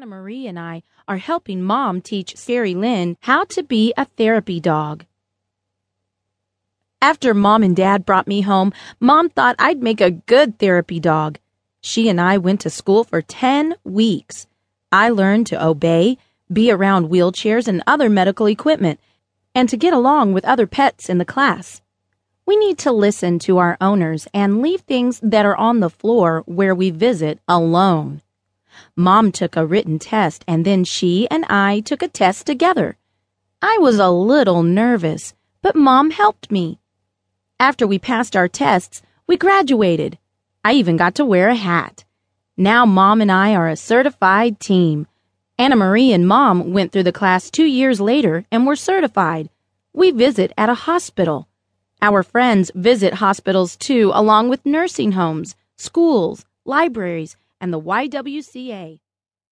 Anna Marie and I are helping Mom teach Sari Lynn how to be a therapy dog. After Mom and Dad brought me home, Mom thought I'd make a good therapy dog. She and I went to school for 10 weeks. I learned to obey, be around wheelchairs and other medical equipment, and to get along with other pets in the class. We need to listen to our owners and leave things that are on the floor where we visit alone. Mom took a written test and then she and I took a test together. I was a little nervous, but Mom helped me. After we passed our tests, we graduated. I even got to wear a hat. Now Mom and I are a certified team. Anna Marie and Mom went through the class two years later and were certified. We visit at a hospital. Our friends visit hospitals too, along with nursing homes, schools, libraries, and the YWCA.